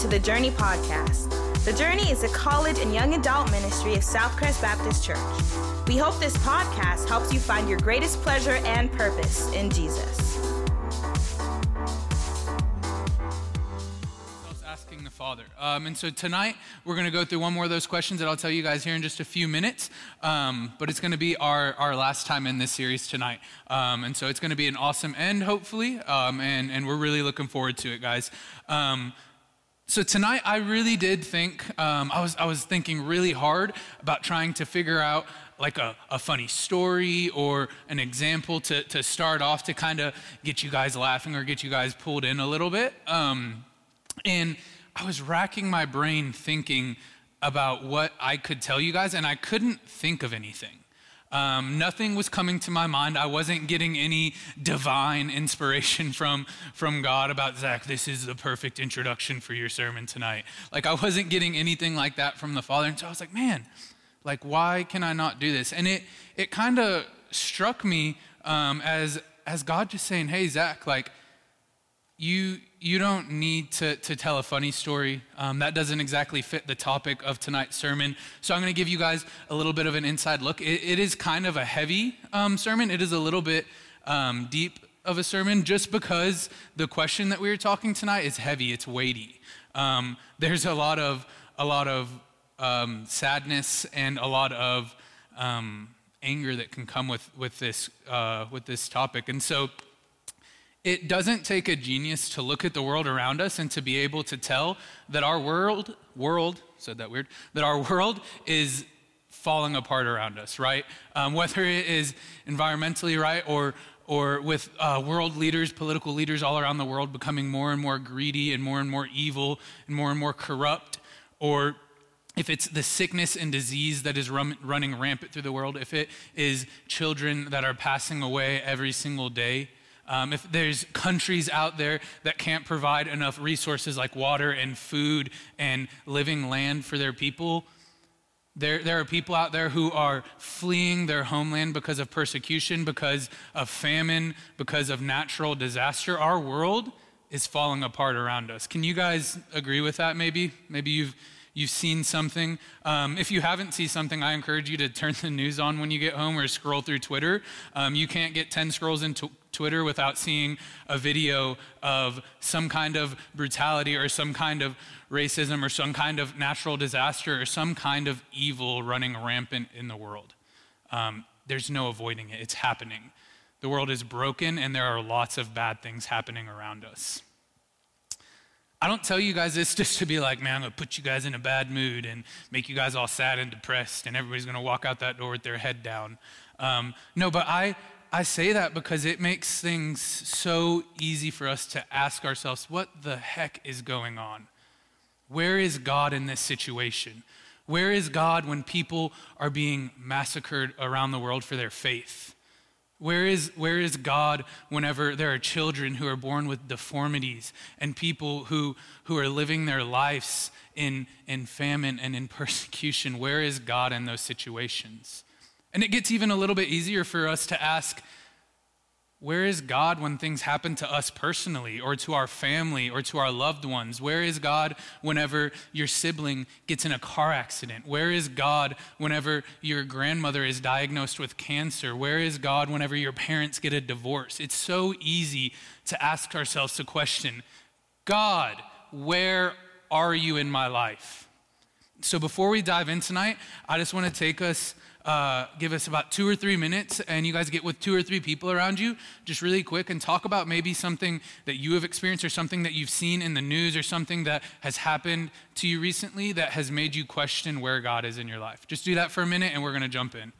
To the Journey Podcast. The Journey is a college and young adult ministry of Southcrest Baptist Church. We hope this podcast helps you find your greatest pleasure and purpose in Jesus. asking the Father. Um, and so tonight we're going to go through one more of those questions that I'll tell you guys here in just a few minutes. Um, but it's going to be our, our last time in this series tonight. Um, and so it's going to be an awesome end, hopefully. Um, and, and we're really looking forward to it, guys. So tonight I really did think, um, I, was, I was thinking really hard about trying to figure out like a, a funny story or an example to, to start off to kind of get you guys laughing or get you guys pulled in a little bit. Um, and I was racking my brain thinking about what I could tell you guys, and I couldn't think of anything. Um, nothing was coming to my mind. I wasn't getting any divine inspiration from, from God about, Zach, this is the perfect introduction for your sermon tonight. Like, I wasn't getting anything like that from the Father. And so I was like, man, like, why can I not do this? And it, it kind of struck me um, as, as God just saying, hey, Zach, like, you, you don't need to, to tell a funny story. Um, that doesn't exactly fit the topic of tonight's sermon. So I'm going to give you guys a little bit of an inside look. it, it is kind of a heavy um, sermon, it is a little bit um, deep of a sermon just because the question that we are talking tonight is heavy, it's weighty. Um, there's a lot of, a lot of um, sadness and a lot of um, anger that can come with, with, this, uh, with this topic. And so, it doesn't take a genius to look at the world around us and to be able to tell that our world, world, said that weird, that our world is falling apart around us, right? Um, whether it is environmentally, right, or or with uh, world leaders, political leaders all around the world becoming more and more greedy and more and more evil and more and more corrupt, or if it's the sickness and disease that is run, running rampant through the world, if it is children that are passing away every single day, um, if there's countries out there that can't provide enough resources like water and food and living land for their people, there, there are people out there who are fleeing their homeland because of persecution, because of famine, because of natural disaster. Our world is falling apart around us. Can you guys agree with that maybe? Maybe you've you've seen something. Um, if you haven't seen something, I encourage you to turn the news on when you get home or scroll through Twitter. Um, you can't get 10 scrolls into Twitter without seeing a video of some kind of brutality or some kind of racism or some kind of natural disaster or some kind of evil running rampant in the world. Um, there's no avoiding it, it's happening. The world is broken, and there are lots of bad things happening around us. I don't tell you guys this just to be like, man, I'm going to put you guys in a bad mood and make you guys all sad and depressed, and everybody's going to walk out that door with their head down. Um, no, but I, I say that because it makes things so easy for us to ask ourselves, what the heck is going on? Where is God in this situation? Where is God when people are being massacred around the world for their faith? Where is, where is God whenever there are children who are born with deformities and people who, who are living their lives in, in famine and in persecution? Where is God in those situations? And it gets even a little bit easier for us to ask where is God when things happen to us personally or to our family or to our loved ones? Where is God whenever your sibling gets in a car accident? Where is God whenever your grandmother is diagnosed with cancer? Where is God whenever your parents get a divorce? It's so easy to ask ourselves the question God, where are you in my life? So before we dive in tonight, I just want to take us uh, give us about two or three minutes, and you guys get with two or three people around you, just really quick, and talk about maybe something that you have experienced or something that you've seen in the news or something that has happened to you recently that has made you question where God is in your life. Just do that for a minute, and we're going to jump in.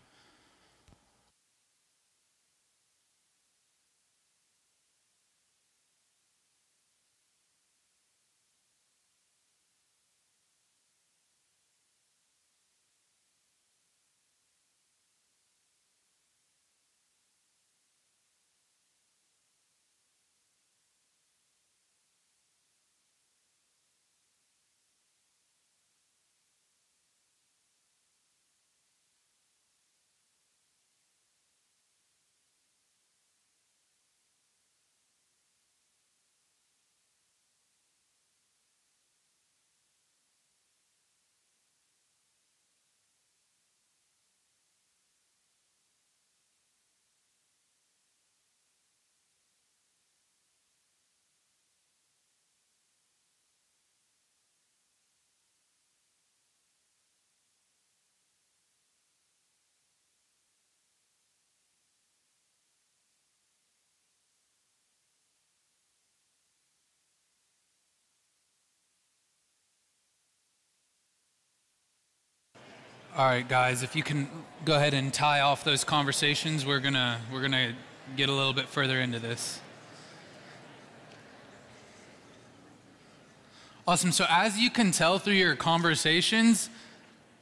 All right, guys, if you can go ahead and tie off those conversations, we're gonna we're gonna get a little bit further into this. Awesome. So as you can tell through your conversations,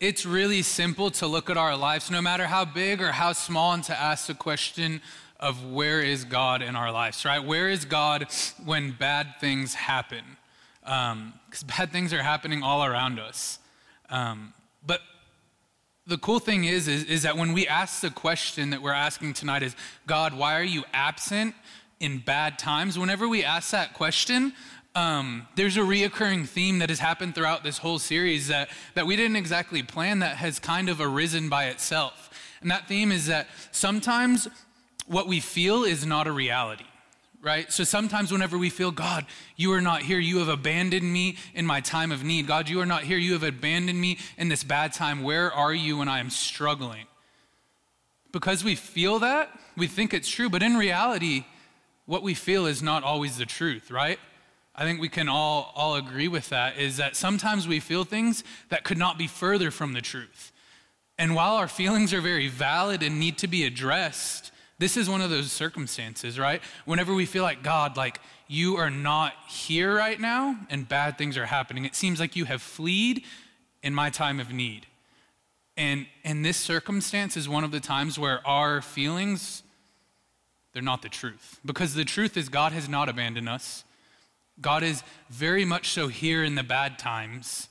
it's really simple to look at our lives, no matter how big or how small, and to ask the question of where is God in our lives, right? Where is God when bad things happen? Because um, bad things are happening all around us. Um, but the cool thing is, is, is that when we ask the question that we're asking tonight is, God, why are you absent in bad times? Whenever we ask that question, um, there's a reoccurring theme that has happened throughout this whole series that, that we didn't exactly plan that has kind of arisen by itself. And that theme is that sometimes what we feel is not a reality right? So sometimes whenever we feel, God, you are not here, you have abandoned me in my time of need. God, you are not here, you have abandoned me in this bad time. Where are you when I am struggling? Because we feel that, we think it's true, but in reality, what we feel is not always the truth, right? I think we can all, all agree with that is that sometimes we feel things that could not be further from the truth. And while our feelings are very valid and need to be addressed, this is one of those circumstances, right? Whenever we feel like, God, like you are not here right now and bad things are happening, it seems like you have fled in my time of need. And, and this circumstance is one of the times where our feelings, they're not the truth. Because the truth is, God has not abandoned us. God is very much so here in the bad times,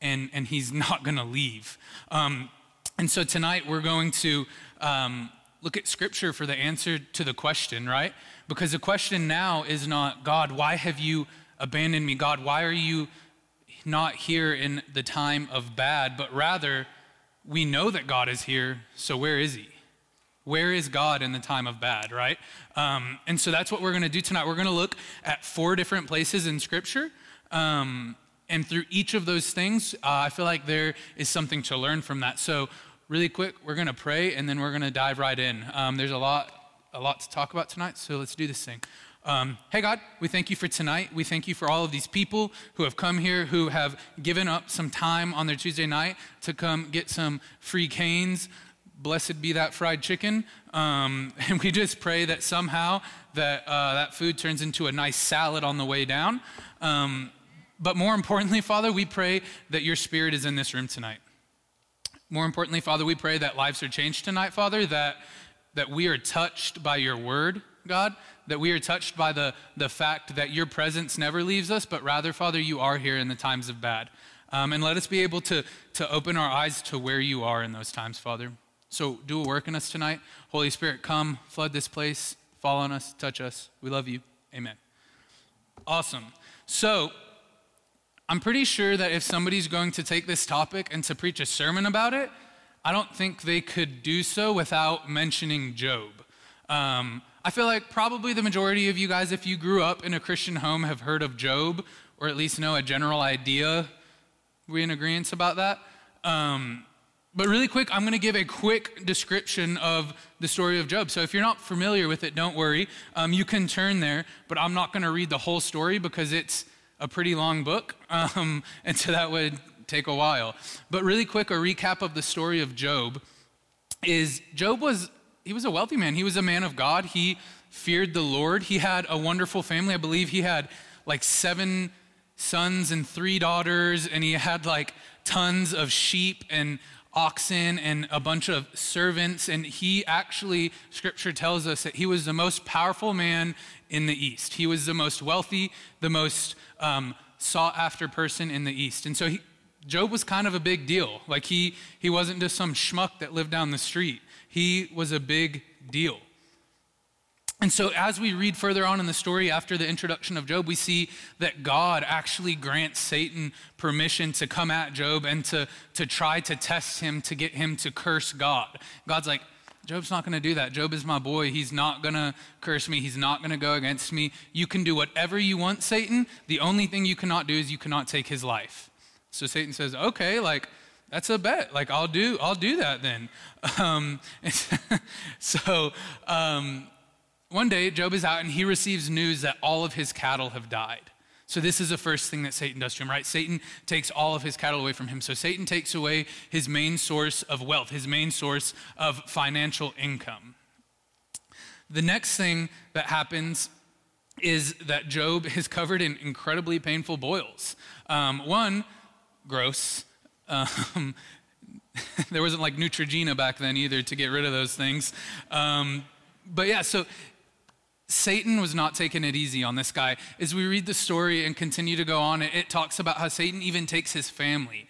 and, and He's not going to leave. Um, and so tonight we're going to um, look at scripture for the answer to the question, right? Because the question now is not, God, why have you abandoned me? God, why are you not here in the time of bad? But rather, we know that God is here, so where is he? Where is God in the time of bad, right? Um, and so that's what we're going to do tonight. We're going to look at four different places in Scripture. Um, and through each of those things, uh, I feel like there is something to learn from that. So really quick, we're going to pray and then we're going to dive right in. Um, there's a lot, a lot to talk about tonight, so let's do this thing. Um, hey, God, we thank you for tonight. We thank you for all of these people who have come here, who have given up some time on their Tuesday night to come get some free Cane's. Blessed be that fried chicken. Um, and we just pray that somehow that, uh, that food turns into a nice salad on the way down. Um, but more importantly, Father, we pray that your spirit is in this room tonight. More importantly, Father, we pray that lives are changed tonight, Father, that, that we are touched by your word, God, that we are touched by the, the fact that your presence never leaves us, but rather, Father, you are here in the times of bad. Um, and let us be able to, to open our eyes to where you are in those times, Father. So do a work in us tonight. Holy Spirit, come, flood this place, fall on us, touch us. We love you. Amen. Awesome. So, I'm pretty sure that if somebody's going to take this topic and to preach a sermon about it, I don't think they could do so without mentioning Job. Um, I feel like probably the majority of you guys, if you grew up in a Christian home, have heard of Job, or at least know a general idea. We in agreement about that? Um, but really quick, I'm going to give a quick description of the story of Job. So if you're not familiar with it, don't worry. Um, you can turn there, but I'm not going to read the whole story because it's a pretty long book, um, and so that would take a while. But really quick, a recap of the story of Job is Job was he was a wealthy man. He was a man of God. He feared the Lord. He had a wonderful family. I believe he had like seven sons and three daughters, and he had like tons of sheep and oxen and a bunch of servants. And he actually, scripture tells us that he was the most powerful man in the East. He was the most wealthy, the most um, sought after person in the East. And so he, Job was kind of a big deal. Like he, he wasn't just some schmuck that lived down the street, he was a big deal. And so, as we read further on in the story after the introduction of Job, we see that God actually grants Satan permission to come at Job and to, to try to test him to get him to curse God. God's like, Job's not going to do that. Job is my boy. He's not going to curse me. He's not going to go against me. You can do whatever you want, Satan. The only thing you cannot do is you cannot take his life. So Satan says, okay, like, that's a bet. Like, I'll do, I'll do that then. Um, so um, one day, Job is out and he receives news that all of his cattle have died. So, this is the first thing that Satan does to him, right? Satan takes all of his cattle away from him. So, Satan takes away his main source of wealth, his main source of financial income. The next thing that happens is that Job is covered in incredibly painful boils. Um, one, gross. Um, there wasn't like Neutrogena back then either to get rid of those things. Um, but yeah, so Satan was not taking it easy on this guy. As we read the story and continue to go on, it, talks about how Satan even takes his family.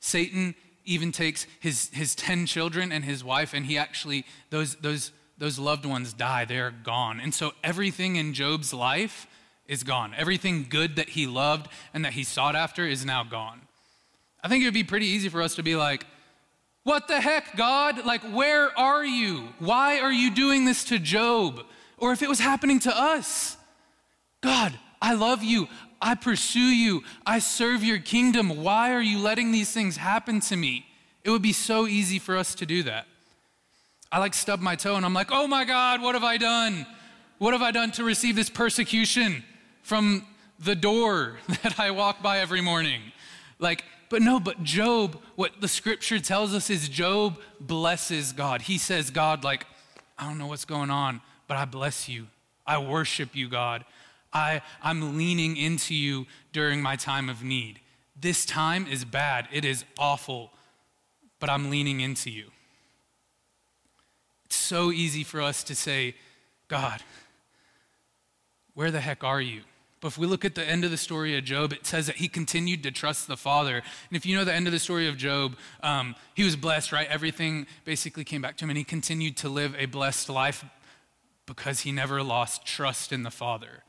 Satan even takes his, his 10 children and his wife, and he actually, those, those, those loved ones die. They're gone. And so everything in Job's life is gone. Everything good that he loved and that he sought after is now gone. I think it would be pretty easy for us to be like, what the heck, God? Like, where are you? Why are you doing this to Job? Or if it was happening to us, God, I love you. I pursue you. I serve your kingdom. Why are you letting these things happen to me? It would be so easy for us to do that. I like stub my toe and I'm like, oh my God, what have I done? What have I done to receive this persecution from the door that I walk by every morning? Like, but no, but Job, what the scripture tells us is Job blesses God. He says, God, like, I don't know what's going on, but I bless you. I worship you, God. I, I'm leaning into you during my time of need. This time is bad, it is awful, but I'm leaning into you. It's so easy for us to say, God, where the heck are you? But if we look at the end of the story of Job, it says that he continued to trust the Father. And if you know the end of the story of Job, um, he was blessed, right? Everything basically came back to him, and he continued to live a blessed life because he never lost trust in the Father.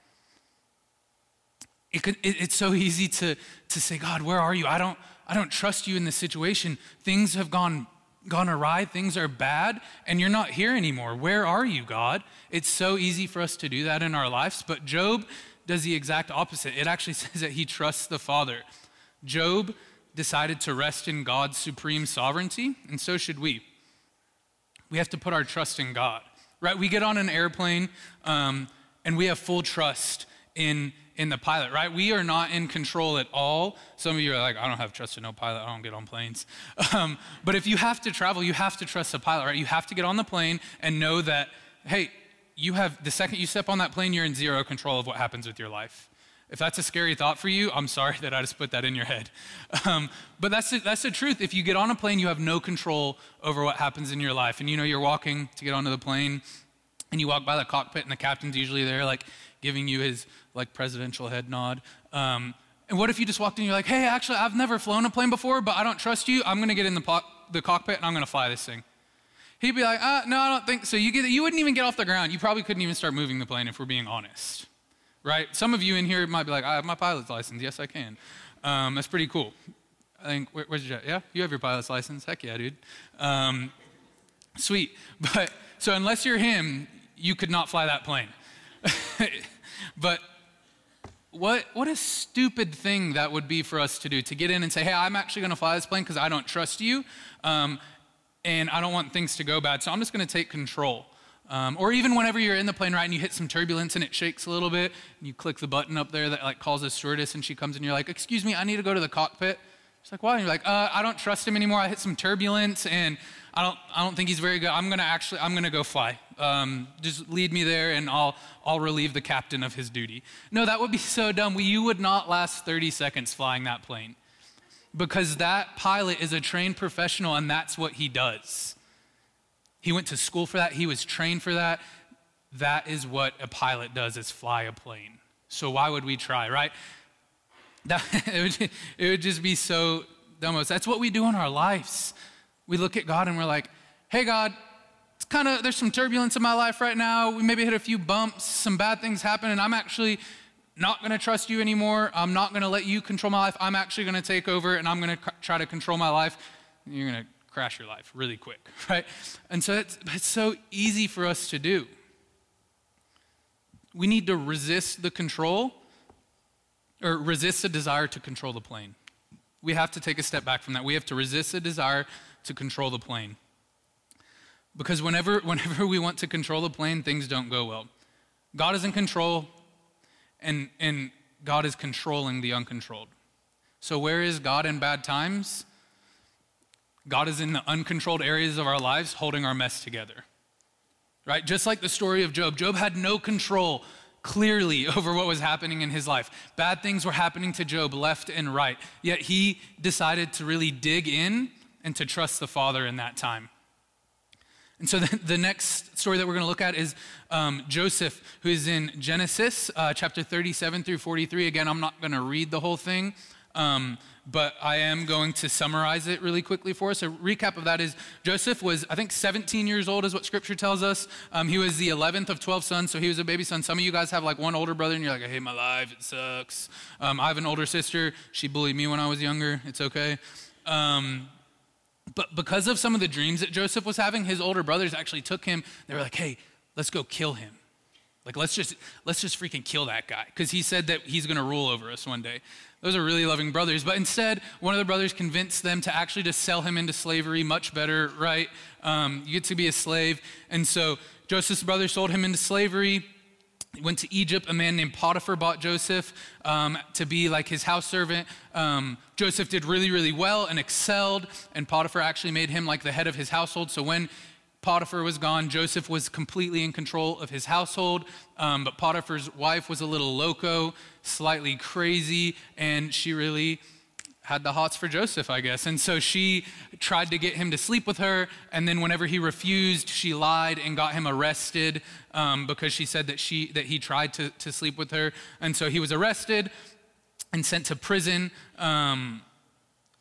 It could, it, it's so easy to, to say, God, where are you? I don't, I don't trust you in this situation. Things have gone, gone awry, things are bad, and you're not here anymore. Where are you, God? It's so easy for us to do that in our lives, but Job does the exact opposite. It actually says that he trusts the Father. Job decided to rest in God's supreme sovereignty, and so should we. We have to put our trust in God, right? We get on an airplane um, and we have full trust in, in the pilot, right? We are not in control at all. Some of you are like, I don't have trust in no pilot, I don't get on planes. Um, but if you have to travel, you have to trust the pilot, right? You have to get on the plane and know that, hey, you have, the second you step on that plane, you're in zero control of what happens with your life. If that's a scary thought for you, I'm sorry that I just put that in your head. Um, but that's the, that's the truth. If you get on a plane, you have no control over what happens in your life. And you know, you're walking to get onto the plane, and you walk by the cockpit, and the captain's usually there, like giving you his like presidential head nod. Um, and what if you just walked in and you're like, hey, actually, I've never flown a plane before, but I don't trust you. I'm going to get in the, po- the cockpit and I'm going to fly this thing. He'd be like, uh, no, I don't think so. You, get, you wouldn't even get off the ground. You probably couldn't even start moving the plane if we're being honest, right? Some of you in here might be like, I have my pilot's license. Yes, I can. Um, that's pretty cool. I think, where, where's your? Yeah, you have your pilot's license. Heck yeah, dude. Um, sweet. But so unless you're him, you could not fly that plane. but what, what a stupid thing that would be for us to do to get in and say, hey, I'm actually going to fly this plane because I don't trust you. Um, and I don't want things to go bad, so I'm just going to take control. Um, or even whenever you're in the plane, right, and you hit some turbulence and it shakes a little bit, and you click the button up there that like calls a stewardess, and she comes and you're like, "Excuse me, I need to go to the cockpit." She's like, "Why?" And you're like, uh, "I don't trust him anymore. I hit some turbulence, and I don't, I don't think he's very good. I'm gonna actually, I'm gonna go fly. Um, just lead me there, and I'll, I'll relieve the captain of his duty." No, that would be so dumb. You would not last 30 seconds flying that plane because that pilot is a trained professional and that's what he does. He went to school for that, he was trained for that. That is what a pilot does is fly a plane. So why would we try, right? That, it, would, it would just be so dumb. That's what we do in our lives. We look at God and we're like, hey, God, it's kind of, there's some turbulence in my life right now. We maybe hit a few bumps, some bad things happen, and I'm actually not going to trust you anymore. I'm not going to let you control my life. I'm actually going to take over and I'm going to try to control my life. You're going to crash your life really quick, right? And so it's, it's so easy for us to do. We need to resist the control or resist the desire to control the plane. We have to take a step back from that. We have to resist the desire to control the plane. Because whenever, whenever we want to control the plane, things don't go well. God is in control, and, and God is controlling the uncontrolled. So, where is God in bad times? God is in the uncontrolled areas of our lives holding our mess together. Right? Just like the story of Job, Job had no control clearly over what was happening in his life. Bad things were happening to Job left and right. Yet he decided to really dig in and to trust the Father in that time. And so the, the next story that we're going to look at is um, Joseph, who is in Genesis uh, chapter 37 through 43. Again, I'm not going to read the whole thing. Um, but I am going to summarize it really quickly for us. A recap of that is Joseph was, I think, 17 years old, is what scripture tells us. Um, he was the 11th of 12 sons, so he was a baby son. Some of you guys have like one older brother, and you're like, I hate my life, it sucks. Um, I have an older sister. She bullied me when I was younger. It's okay. Um, but because of some of the dreams that Joseph was having, his older brothers actually took him. They were like, hey, let's go kill him. Like let's just let's just freaking kill that guy because he said that he's going to rule over us one day. Those are really loving brothers. But instead, one of the brothers convinced them to actually just sell him into slavery. Much better, right? Um, you get to be a slave. And so Joseph's brother sold him into slavery. He went to Egypt. A man named Potiphar bought Joseph um, to be like his house servant. Um, Joseph did really, really well and excelled. And Potiphar actually made him like the head of his household. So when Potiphar was gone. Joseph was completely in control of his household. Um, but Potiphar's wife was a little loco, slightly crazy, and she really had the hots for Joseph, I guess. And so she tried to get him to sleep with her. And then whenever he refused, she lied and got him arrested um, because she said that, she, that he tried to, to sleep with her. And so he was arrested and sent to prison. Um,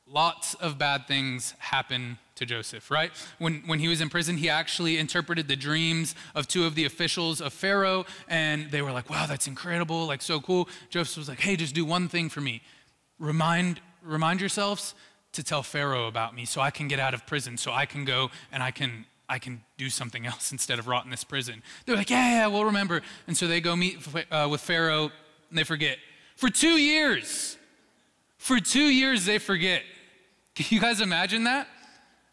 lots of bad things happen to Joseph, right? When, when he was in prison, he actually interpreted the dreams of two of the officials of Pharaoh, and they were like, wow, that's incredible, like so cool. Joseph was like, hey, just do one thing for me. Remind, remind yourselves to tell Pharaoh about me so I can get out of prison, so I can go and I can I can do something else instead of rot in this prison. They're like, yeah, yeah, we'll remember. And so they go meet uh, with Pharaoh, and they forget. For two years, for two years, they forget. Can you guys imagine that?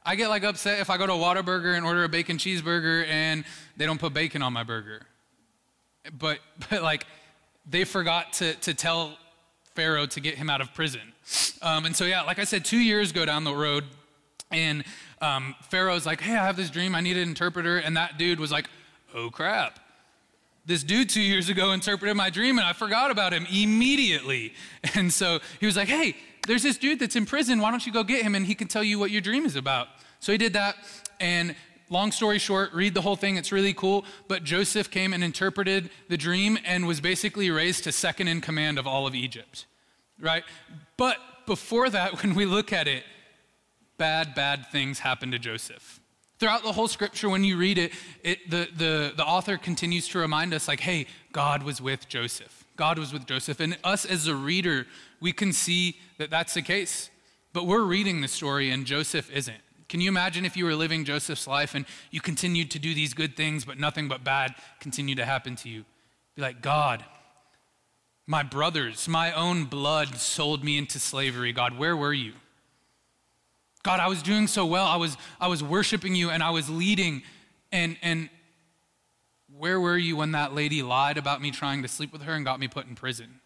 I get like upset if I go to Whataburger and order a bacon cheeseburger and they don't put bacon on my burger. But, but like, they forgot to, to tell Pharaoh to get him out of prison. Um, and so, yeah, like I said, two years go down the road, and um, Pharaoh's like, hey, I have this dream. I need an interpreter. And that dude was like, oh crap. This dude two years ago interpreted my dream, and I forgot about him immediately. And so he was like, hey, there's this dude that's in prison. Why don't you go get him and he can tell you what your dream is about? So he did that. And long story short, read the whole thing. It's really cool. But Joseph came and interpreted the dream and was basically raised to second in command of all of Egypt, right? But before that, when we look at it, bad, bad things happened to Joseph. Throughout the whole scripture, when you read it, it the, the, the author continues to remind us, like, hey, God was with Joseph. God was with Joseph. And us as a reader, we can see that that's the case. But we're reading the story and Joseph isn't. Can you imagine if you were living Joseph's life and you continued to do these good things, but nothing but bad continued to happen to you? Be like, God, my brothers, my own blood sold me into slavery. God, where were you? God, I was doing so well. I was, I was worshiping you and I was leading. And, and where were you when that lady lied about me trying to sleep with her and got me put in prison?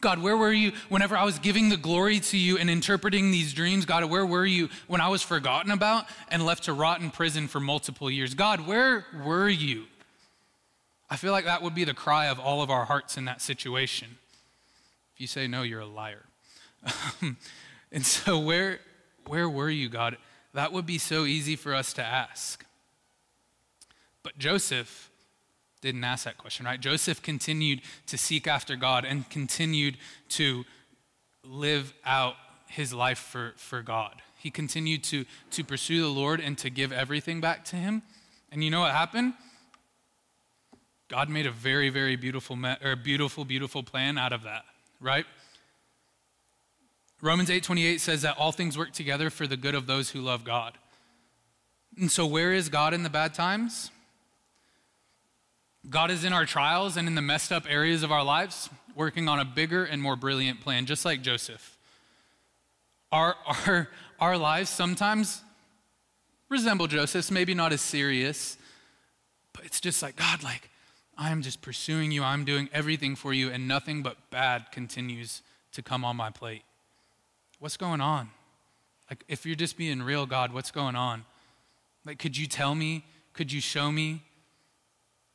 God, where were you whenever I was giving the glory to you and interpreting these dreams? God, where were you when I was forgotten about and left to rot in prison for multiple years? God, where were you? I feel like that would be the cry of all of our hearts in that situation. If you say no, you're a liar. and so, where, where were you, God? That would be so easy for us to ask. But Joseph, didn't ask that question, right? Joseph continued to seek after God and continued to live out his life for, for God. He continued to, to pursue the Lord and to give everything back to him. And you know what happened? God made a very, very beautiful, or beautiful, beautiful plan out of that, right? Romans 8:28 says that all things work together for the good of those who love God. And so where is God in the bad times? God is in our trials and in the messed up areas of our lives, working on a bigger and more brilliant plan, just like Joseph. Our, our, our lives sometimes resemble Joseph's, maybe not as serious, but it's just like, God, like, I'm just pursuing you. I'm doing everything for you, and nothing but bad continues to come on my plate. What's going on? Like, if you're just being real, God, what's going on? Like, could you tell me? Could you show me?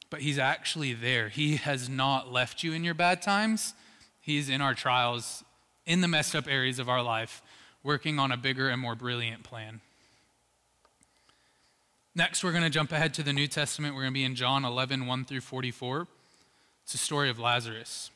But He's actually there. He has not left you in your bad times. He's in our trials, in the messed up areas of our life, working on a bigger and more brilliant plan. Next, we're going to jump ahead to the New Testament. We're going to be in John 11, 1 through 44. It's a story of Lazarus.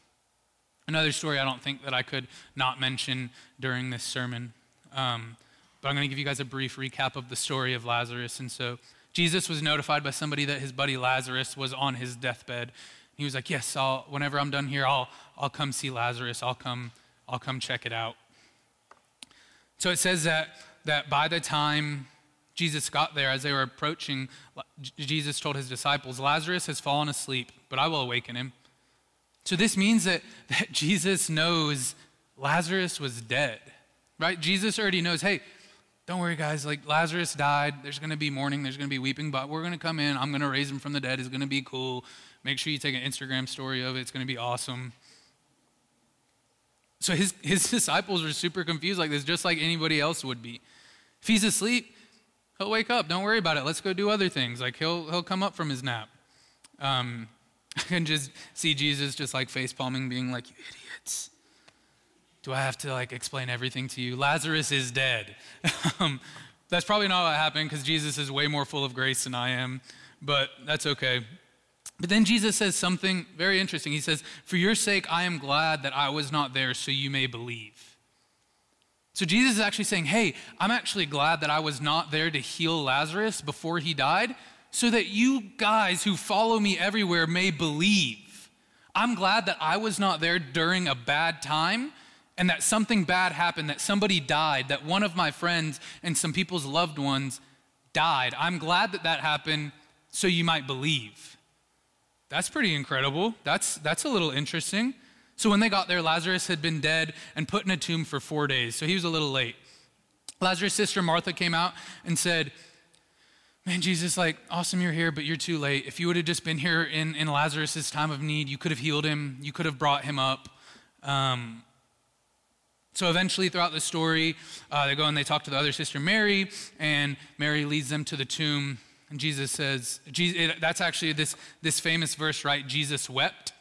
Another story I don't think that I could not mention during this sermon. Um, but I'm going to give you guys a brief recap of the story of Lazarus. And so, Jesus was notified by somebody that his buddy Lazarus was on his deathbed. He was like, "Yes, I'll, whenever I'm done here, I'll, I'll come see Lazarus. I'll come, I'll come check it out." So it says that that by the time Jesus got there, as they were approaching, Jesus told his disciples, Lazarus has fallen asleep, but I will awaken him. So this means that, that Jesus knows Lazarus was dead, right? Jesus already knows, hey, don't worry, guys, like Lazarus died. There's going to be mourning, there's going to be weeping, but we're going to come in. I'm going to raise him from the dead. It's going to be cool. Make sure you take an Instagram story of it, it's going to be awesome. So his, his disciples are super confused like this, just like anybody else would be. If he's asleep, he'll wake up. Don't worry about it. Let's go do other things. Like he'll he'll come up from his nap. Um, can just see Jesus just like face palming, being like, "You idiots! Do I have to like explain everything to you? Lazarus is dead." um, that's probably not what happened because Jesus is way more full of grace than I am, but that's okay. But then Jesus says something very interesting. He says, For your sake, I am glad that I was not there so you may believe. So Jesus is actually saying, Hey, I'm actually glad that I was not there to heal Lazarus before he died, so that you guys who follow me everywhere may believe. I'm glad that I was not there during a bad time and that something bad happened, that somebody died, that one of my friends and some people's loved ones died. I'm glad that that happened so you might believe. That's pretty incredible. That's, that's a little interesting. So when they got there, Lazarus had been dead and put in a tomb for four days. So he was a little late. Lazarus' sister Martha came out and said, Man, Jesus, like, awesome you're here, but you're too late. If you would have just been here in, in Lazarus' time of need, you could have healed him, you could have brought him up. Um, so eventually, throughout the story, uh, they go and they talk to the other sister, Mary, and Mary leads them to the tomb. And Jesus says, Jesus, that's actually this, this famous verse, right? Jesus wept.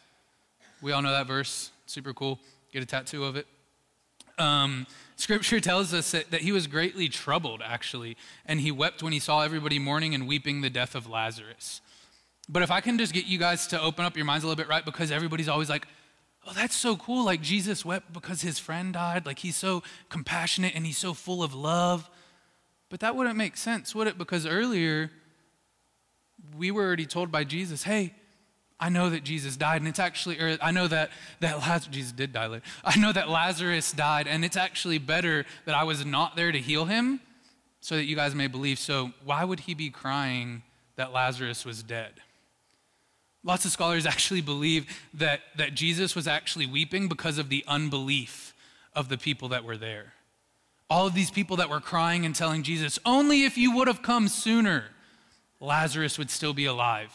We all know that verse. Super cool. Get a tattoo of it. Um, scripture tells us that, that he was greatly troubled, actually, and he wept when he saw everybody mourning and weeping the death of Lazarus. But if I can just get you guys to open up your minds a little bit, right? Because everybody's always like, oh, that's so cool. Like Jesus wept because his friend died. Like he's so compassionate and he's so full of love. But that wouldn't make sense, would it? Because earlier, we were already told by Jesus, hey, I know that Jesus died, and it's actually, or I know that, that Lazarus, Jesus did die later. I know that Lazarus died, and it's actually better that I was not there to heal him so that you guys may believe. So, why would he be crying that Lazarus was dead? Lots of scholars actually believe that, that Jesus was actually weeping because of the unbelief of the people that were there. All of these people that were crying and telling Jesus, only if you would have come sooner, Lazarus would still be alive.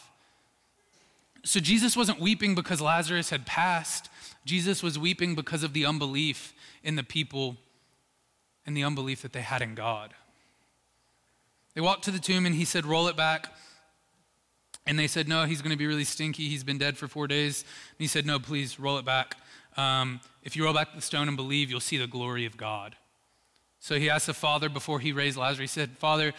So Jesus wasn't weeping because Lazarus had passed. Jesus was weeping because of the unbelief in the people and the unbelief that they had in God. They walked to the tomb and he said, Roll it back. And they said, No, he's going to be really stinky. He's been dead for four days. And he said, No, please roll it back. Um, if you roll back the stone and believe, you'll see the glory of God. So he asked the father before he raised Lazarus, he said, Father,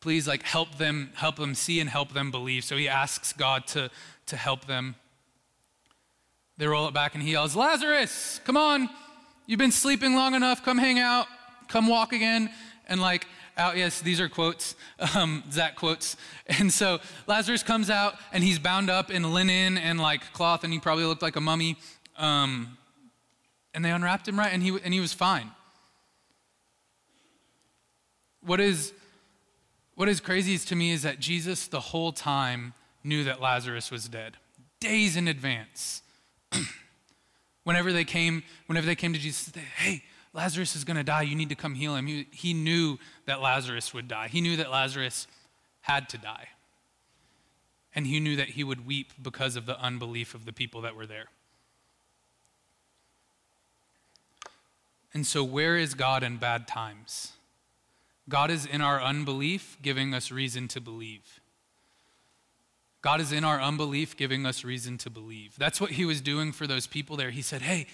please like help them help them see and help them believe so he asks god to to help them they roll it back and he yells lazarus come on you've been sleeping long enough come hang out come walk again and like out yes these are quotes. Um, zach quotes. And so lazarus comes out and he's bound up in linen and like cloth and he probably looked like a mummy. Um, and they unwrapped him right? And he, and he was fine. What is what is crazy to me is that Jesus, the whole time, knew that Lazarus was dead, days in advance. whenever they came, whenever they came to Jesus, they, hey, Lazarus is going to die. You need to come heal him. He, he knew that Lazarus would die. He knew that Lazarus had to die. and he knew that he would weep because of the unbelief of the people that were there. And so, where is God in bad times? God is in our unbelief, giving us reason to believe. God is in our unbelief, giving us reason to believe. That's what he was doing for those people there. He said, Hey,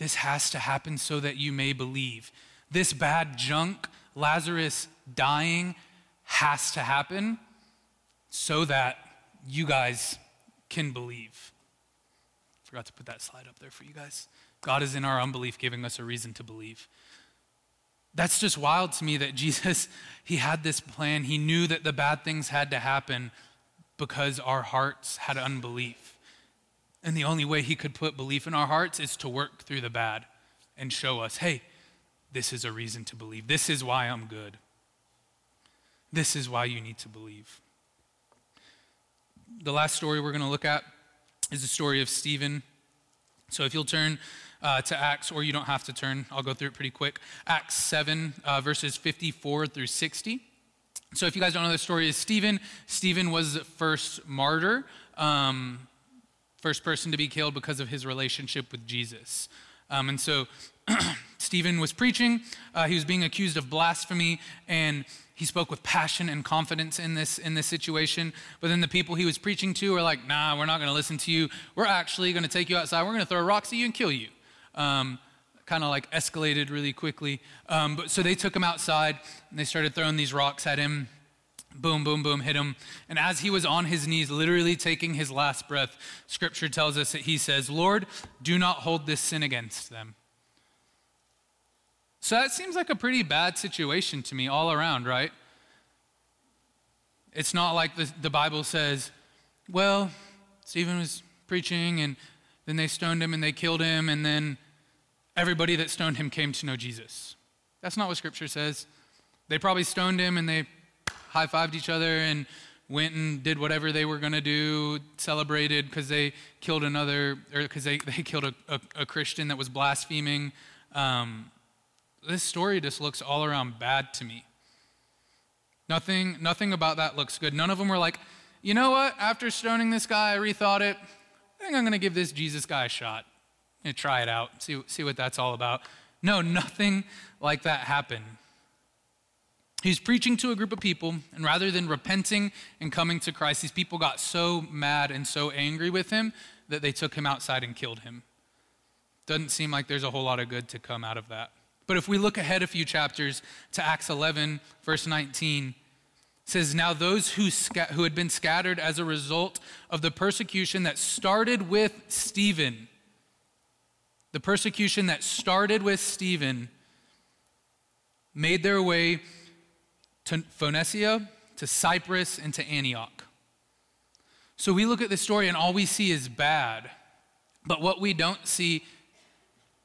this has to happen so that you may believe. This bad junk, Lazarus dying, has to happen so that you guys can believe. Forgot to put that slide up there for you guys. God is in our unbelief, giving us a reason to believe. That's just wild to me that Jesus, he had this plan. He knew that the bad things had to happen because our hearts had unbelief. And the only way he could put belief in our hearts is to work through the bad and show us, hey, this is a reason to believe. This is why I'm good. This is why you need to believe. The last story we're going to look at is the story of Stephen. So if you'll turn uh, to Acts, or you don't have to turn, I'll go through it pretty quick. Acts 7, uh, verses 54 through 60. So if you guys don't know the story, is Stephen. Stephen was the first martyr, um, first person to be killed because of his relationship with Jesus. Um, and so Stephen was preaching. Uh, he was being accused of blasphemy, and he spoke with passion and confidence in this in this situation. But then the people he was preaching to were like, "Nah, we're not going to listen to you. We're actually going to take you outside. We're going to throw rocks at you and kill you." Um, kind of like escalated really quickly. Um, but so they took him outside and they started throwing these rocks at him. Boom, boom, boom, hit him. And as he was on his knees, literally taking his last breath, scripture tells us that he says, Lord, do not hold this sin against them. So that seems like a pretty bad situation to me all around, right? It's not like the, the Bible says, well, Stephen was preaching and then they stoned him and they killed him, and then everybody that stoned him came to know Jesus. That's not what Scripture says. They probably stoned him and they high fived each other and went and did whatever they were going to do, celebrated because they killed another, or because they, they killed a, a, a, Christian that was blaspheming. Um, this story just looks all around bad to me. Nothing, nothing about that looks good. None of them were like, you know what? After stoning this guy, I rethought it. I think I'm going to give this Jesus guy a shot and try it out, see, see what that's all about. No, nothing like that happened. He's preaching to a group of people, and rather than repenting and coming to Christ, these people got so mad and so angry with him that they took him outside and killed him. Doesn't seem like there's a whole lot of good to come out of that. But if we look ahead a few chapters to Acts 11, verse 19, says, Now those who, sca- who had been scattered as a result of the persecution that started with Stephen, the persecution that started with Stephen, made their way to Phoenicia, to Cyprus, and to Antioch. So we look at this story and all we see is bad. But what we don't see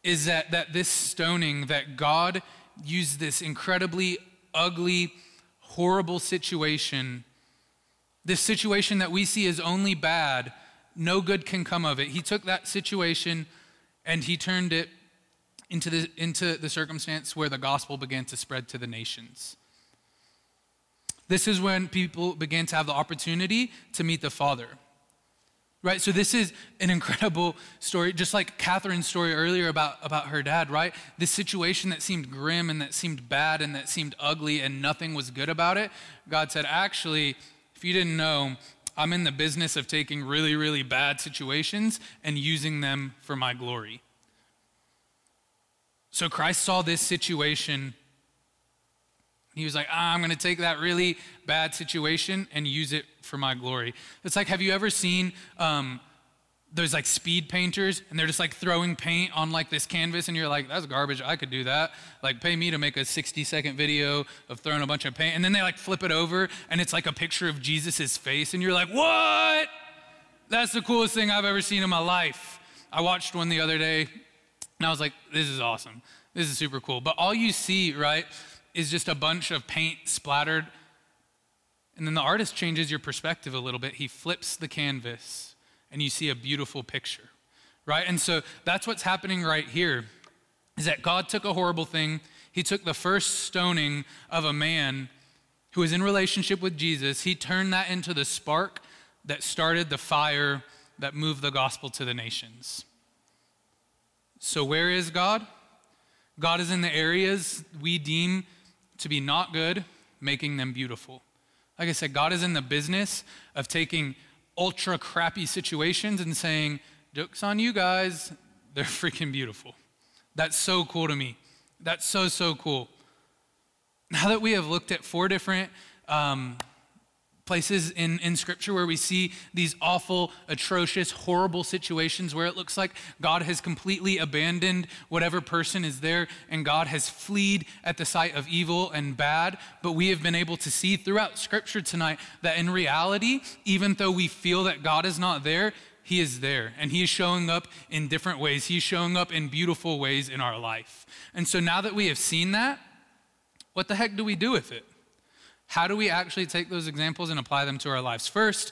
is that, that this stoning, that God used this incredibly ugly, horrible situation, this situation that we see as only bad, no good can come of it. He took that situation and he turned it into the, into the circumstance where the gospel began to spread to the nations. This is when people began to have the opportunity to meet the Father. Right? So this is an incredible story, just like Catherine's story earlier about, about her dad, right? This situation that seemed grim and that seemed bad and that seemed ugly and nothing was good about it. God said, actually, if you didn't know, I'm in the business of taking really, really bad situations and using them for my glory. So Christ saw this situation he was like, ah, I'm going to take that really bad situation and use it for my glory. It's like, have you ever seen um, those like speed painters and they're just like throwing paint on like this canvas and you're like, that's garbage. I could do that. Like, pay me to make a 60 second video of throwing a bunch of paint. And then they like flip it over and it's like a picture of Jesus's face and you're like, what? That's the coolest thing I've ever seen in my life. I watched one the other day and I was like, this is awesome. This is super cool. But all you see, right? Is just a bunch of paint splattered. And then the artist changes your perspective a little bit. He flips the canvas and you see a beautiful picture, right? And so that's what's happening right here is that God took a horrible thing. He took the first stoning of a man who was in relationship with Jesus. He turned that into the spark that started the fire that moved the gospel to the nations. So, where is God? God is in the areas we deem to be not good, making them beautiful. Like I said, God is in the business of taking ultra crappy situations and saying, Joke's on you guys, they're freaking beautiful. That's so cool to me. That's so, so cool. Now that we have looked at four different um, places in, in Scripture where we see these awful, atrocious, horrible situations where it looks like God has completely abandoned whatever person is there and God has fled at the sight of evil and bad. But we have been able to see throughout Scripture tonight that in reality, even though we feel that God is not there, he is there and He is showing up in different ways. He's showing up in beautiful ways in our life. And so now that we have seen that, what the heck do we do with it? How do we actually take those examples and apply them to our lives? First,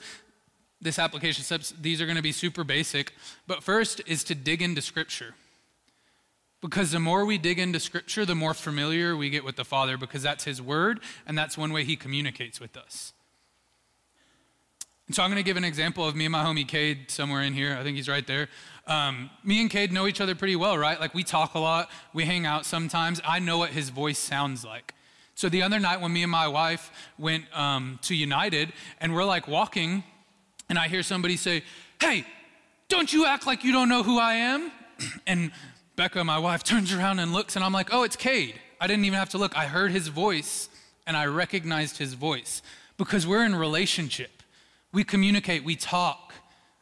this application steps, these are going to be super basic, but first is to dig into Scripture. Because the more we dig into Scripture, the more familiar we get with the Father, because that's His Word, and that's one way He communicates with us. And so I'm going to give an example of me and my homie Cade somewhere in here. I think he's right there. Um, me and Cade know each other pretty well, right? Like we talk a lot, we hang out sometimes. I know what his voice sounds like. So the other night when me and my wife went um, to United and we're like walking, and I hear somebody say, Hey, don't you act like you don't know who I am? and Becca, my wife, turns around and looks, and I'm like, Oh, it's Cade. I didn't even have to look. I heard his voice and I recognized his voice because we're in relationship. We communicate, we talk.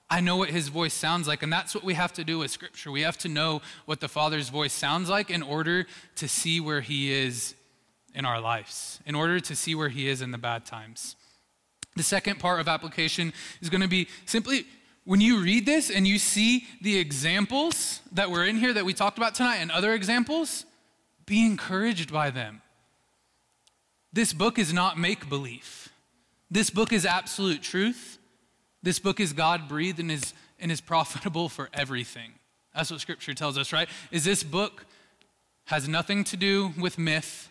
I know what his voice sounds like, and that's what we have to do with Scripture. We have to know what the Father's voice sounds like in order to see where he is in our lives, in order to see where He is in the bad times. The second part of application is going to be simply when you read this and you see the examples that were in here that we talked about tonight and other examples, be encouraged by them. This book is not make believe. This book is absolute truth. This book is God breathed and is, and is profitable for everything. That's what scripture tells us, right? Is this book has nothing to do with myth.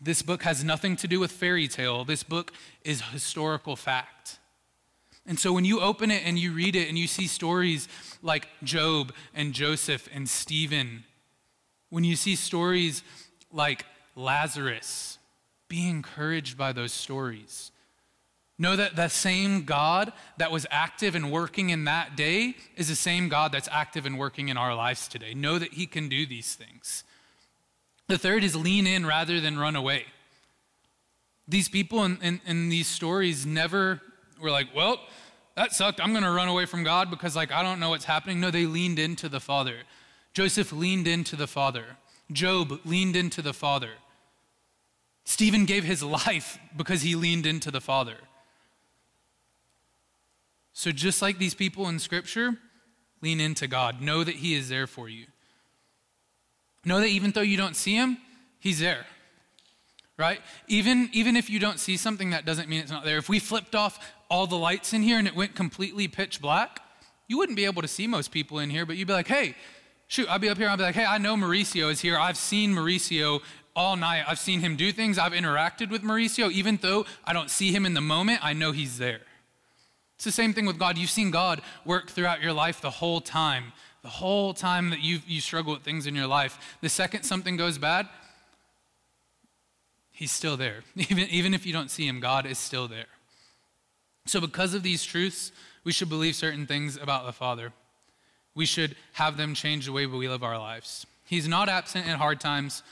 This book has nothing to do with fairy tale. This book is historical fact. And so when you open it and you read it and you see stories like Job and Joseph and Stephen, when you see stories like Lazarus, be encouraged by those stories. Know that the same God that was active and working in that day is the same God that's active and working in our lives today. Know that He can do these things. The third is lean in rather than run away. These people in, in, in these stories never were like, well, that sucked. I'm going to run away from God because, like, I don't know what's happening. No, they leaned into the Father. Joseph leaned into the Father. Job leaned into the Father. Stephen gave his life because he leaned into the Father. So, just like these people in Scripture, lean into God. Know that He is there for you. Know that even though you don't see him, he's there. Right? Even, even if you don't see something, that doesn't mean it's not there. If we flipped off all the lights in here and it went completely pitch black, you wouldn't be able to see most people in here, but you'd be like, hey, shoot, I'll be up here, I'll be like, hey, I know Mauricio is here. I've seen Mauricio all night. I've seen him do things. I've interacted with Mauricio. Even though I don't see him in the moment, I know he's there. It's the same thing with God. You've seen God work throughout your life the whole time the whole time that you you struggle with things in your life, the second something goes bad, He's still there. Even, even if you don't see Him, God is still there. So, because of these truths, we should believe certain things about the Father. We should have them change the way we live our lives. He's not absent in hard times.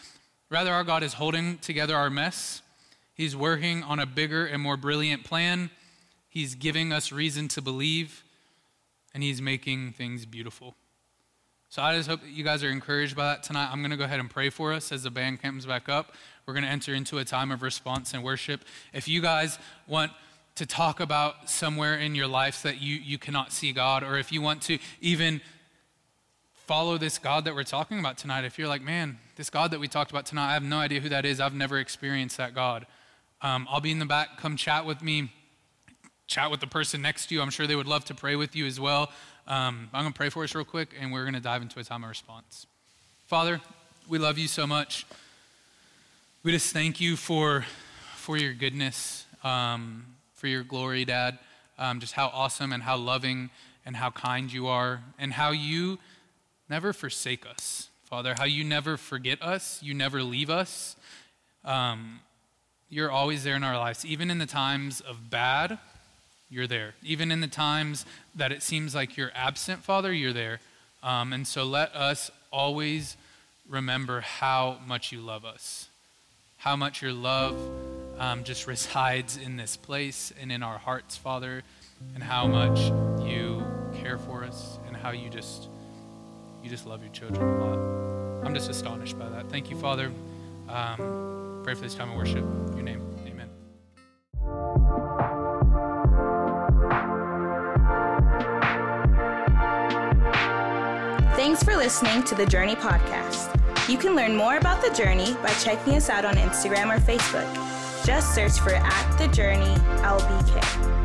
Rather, our God is holding together our mess. He's working on a bigger and more brilliant plan. He's giving us reason to believe, and He's making things beautiful. So I just hope that you guys are encouraged by that tonight. I'm going to go ahead and pray for us as the band comes back up. We're going to enter into a time of response and worship. If you guys want to talk about somewhere in your life that you, you cannot see God, or if you want to even follow this God that we're talking about tonight, if you're like, man, this God that we talked about tonight, I have no idea who that is, I've never experienced that God. Um, I'll be in the back. Come chat with me, chat with the person next to you. I'm sure they would love to pray with you as well. Um, I'm going to pray for us real quick, and we're going to dive into a time of response. Father, we love you so much. We just thank you for, for your goodness, um, for your glory, Dad. um, just how awesome and how loving and how kind you are, and how you never forsake us, Father, how you never forget us, you never leave us. Um, you're always there in our lives, even in the times of bad, you're there. Even in the times that it seems like you're absent, Father, you're there. Um, and so let us always remember how much you love us, how much your love um, just resides in this place and in our hearts, Father, and how much you care for us and how you just you just love your children a lot. I'm just astonished by that. Thank you, Father. Um, pray for this time of worship. Your name, Thanks for listening to the Journey Podcast. You can learn more about the Journey by checking us out on Instagram or Facebook. Just search for at the Journey LBK.